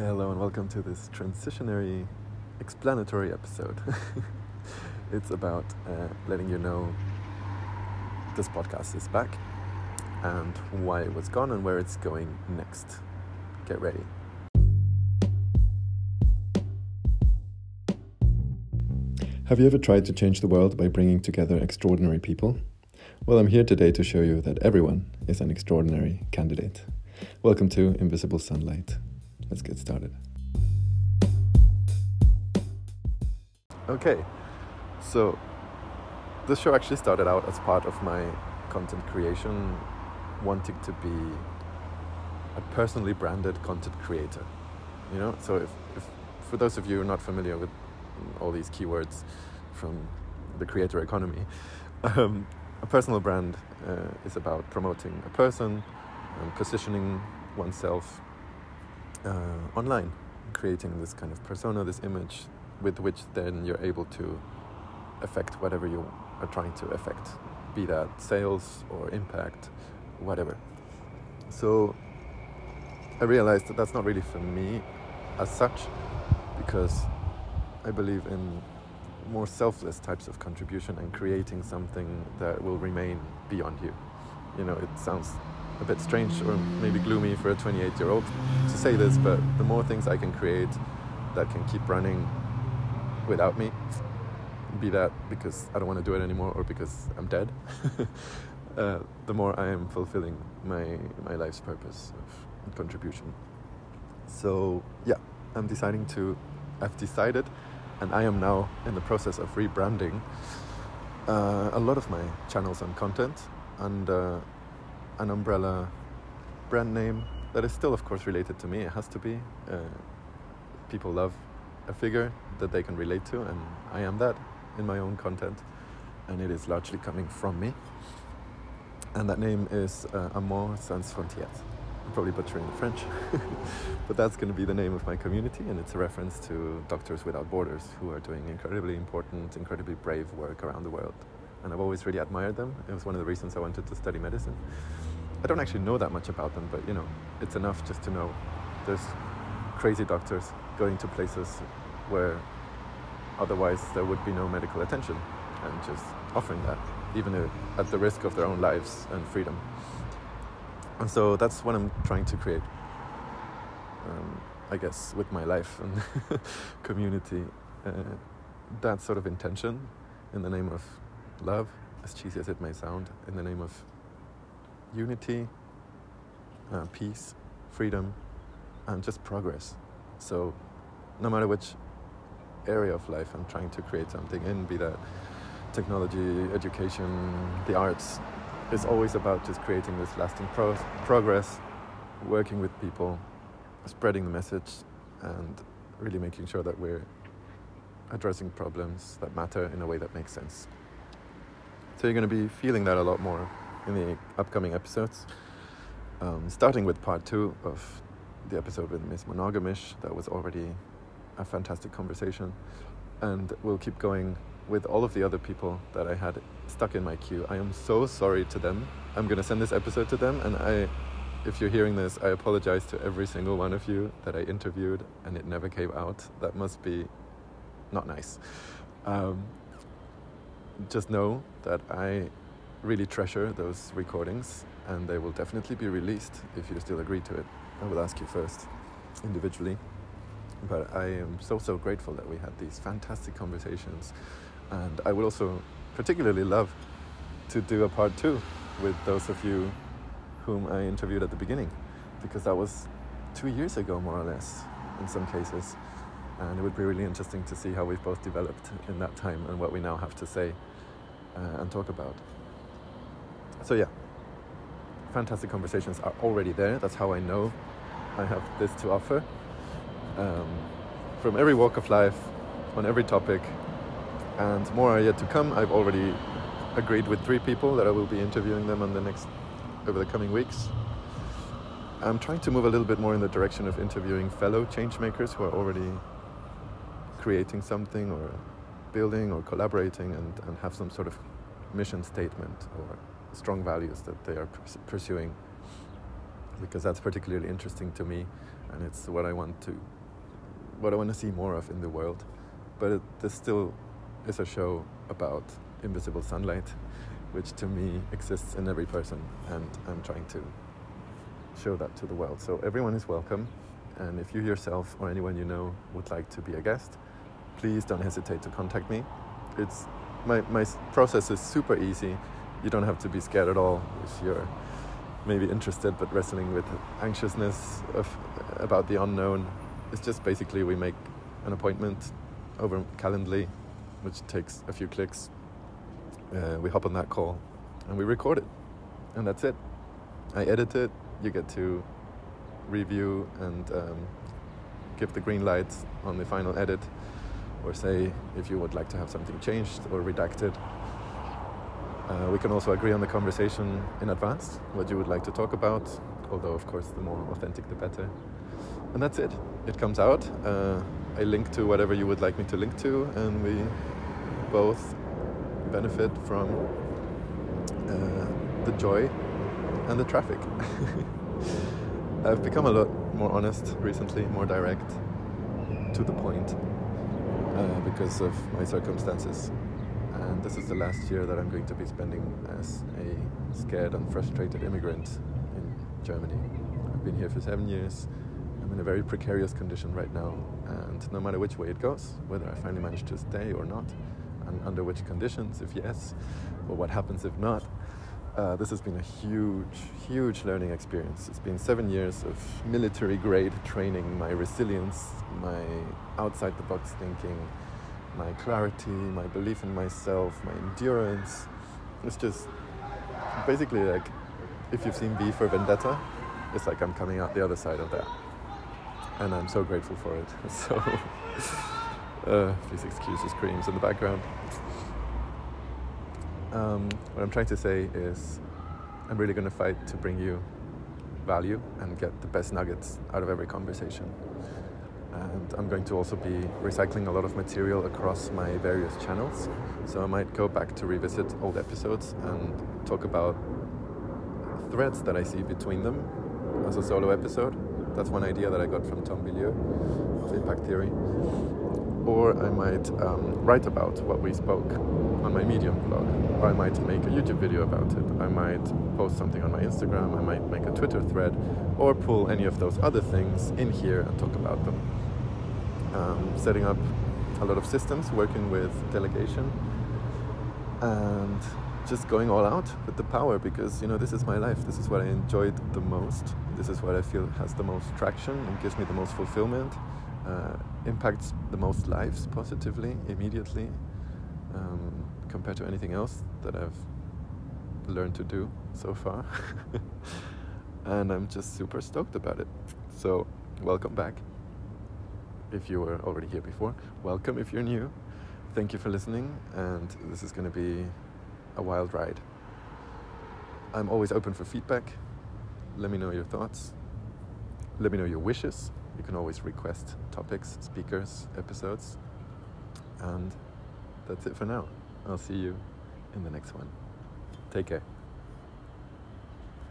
Hello and welcome to this transitionary explanatory episode. it's about uh, letting you know this podcast is back and why it was gone and where it's going next. Get ready. Have you ever tried to change the world by bringing together extraordinary people? Well, I'm here today to show you that everyone is an extraordinary candidate. Welcome to Invisible Sunlight. Let's get started. Okay, so this show actually started out as part of my content creation, wanting to be a personally branded content creator. You know, so if, if for those of you who are not familiar with all these keywords from the creator economy, um, a personal brand uh, is about promoting a person and positioning oneself uh, online, creating this kind of persona, this image with which then you're able to affect whatever you are trying to affect, be that sales or impact, whatever. So I realized that that's not really for me as such, because I believe in more selfless types of contribution and creating something that will remain beyond you. You know, it sounds a bit strange or maybe gloomy for a 28 year old to say this, but the more things I can create that can keep running without me, be that because I don't want to do it anymore or because I'm dead, uh, the more I am fulfilling my, my life's purpose of contribution. So, yeah, I'm deciding to, I've decided, and I am now in the process of rebranding uh, a lot of my channels and content. And uh, an umbrella brand name that is still, of course, related to me. It has to be. Uh, people love a figure that they can relate to, and I am that in my own content, and it is largely coming from me. And that name is uh, Amour Sans Frontières. I'm probably butchering the French, but that's going to be the name of my community, and it's a reference to Doctors Without Borders, who are doing incredibly important, incredibly brave work around the world. And I've always really admired them. It was one of the reasons I wanted to study medicine. I don't actually know that much about them, but you know, it's enough just to know there's crazy doctors going to places where otherwise there would be no medical attention and just offering that, even at the risk of their own lives and freedom. And so that's what I'm trying to create, um, I guess, with my life and community. Uh, that sort of intention in the name of love, as cheesy as it may sound, in the name of unity, uh, peace, freedom, and just progress. So, no matter which area of life I'm trying to create something in, be that technology, education, the arts, it's always about just creating this lasting pro- progress, working with people, spreading the message, and really making sure that we're addressing problems that matter in a way that makes sense. So you're going to be feeling that a lot more in the upcoming episodes. Um, starting with part two of the episode with Miss Monogamish, that was already a fantastic conversation. And we'll keep going with all of the other people that I had stuck in my queue. I am so sorry to them. I'm going to send this episode to them, and I, if you're hearing this, I apologize to every single one of you that I interviewed and it never came out. That must be not nice. Um, just know that I really treasure those recordings and they will definitely be released if you still agree to it. I will ask you first individually. But I am so, so grateful that we had these fantastic conversations. And I would also particularly love to do a part two with those of you whom I interviewed at the beginning, because that was two years ago, more or less, in some cases. And it would be really interesting to see how we've both developed in that time and what we now have to say uh, and talk about. So, yeah, fantastic conversations are already there. That's how I know I have this to offer. Um, from every walk of life, on every topic, and more are yet to come. I've already agreed with three people that I will be interviewing them on the next over the coming weeks. I'm trying to move a little bit more in the direction of interviewing fellow changemakers who are already creating something or building or collaborating and, and have some sort of mission statement or strong values that they are pursuing because that's particularly interesting to me and it's what I want to what I want to see more of in the world. But it, this still is a show about invisible sunlight, which to me exists in every person, and I'm trying to show that to the world. So everyone is welcome, and if you yourself or anyone you know would like to be a guest, please don't hesitate to contact me. It's my my process is super easy. You don't have to be scared at all if you're maybe interested but wrestling with anxiousness of about the unknown. It's just basically we make an appointment over Calendly, which takes a few clicks. Uh, we hop on that call and we record it, and that's it. I edit it. You get to review and um, give the green light on the final edit, or say if you would like to have something changed or redacted. Uh, we can also agree on the conversation in advance, what you would like to talk about, although, of course, the more authentic the better. And that's it. It comes out. Uh, I link to whatever you would like me to link to, and we both benefit from uh, the joy and the traffic. I've become a lot more honest recently, more direct, to the point, uh, because of my circumstances and this is the last year that I'm going to be spending as a scared and frustrated immigrant in Germany. I've been here for seven years. I'm in a very precarious condition right now, and no matter which way it goes, whether I finally manage to stay or not, and under which conditions, if yes, or what happens if not, uh, this has been a huge, huge learning experience. It's been seven years of military grade training, my resilience, my outside the box thinking, my clarity, my belief in myself, my endurance. It's just basically like if you've seen V for Vendetta, it's like I'm coming out the other side of that. And I'm so grateful for it. So, uh, please excuse the screams in the background. Um, what I'm trying to say is, I'm really going to fight to bring you value and get the best nuggets out of every conversation and I'm going to also be recycling a lot of material across my various channels. So I might go back to revisit old episodes and talk about threads that I see between them as a solo episode. That's one idea that I got from Tom Bilyeu of Impact Theory. Or I might um, write about what we spoke on my Medium blog. Or I might make a YouTube video about it. I might post something on my Instagram. I might make a Twitter thread. Or pull any of those other things in here and talk about them um, setting up a lot of systems, working with delegation, and just going all out with the power because you know this is my life. This is what I enjoyed the most. This is what I feel has the most traction and gives me the most fulfillment. Uh, impacts the most lives positively immediately um, compared to anything else that I've learned to do so far. and I'm just super stoked about it. So, welcome back if you were already here before. Welcome if you're new. Thank you for listening, and this is going to be a wild ride. I'm always open for feedback. Let me know your thoughts. Let me know your wishes. You can always request topics, speakers, episodes. And that's it for now. I'll see you in the next one. Take care.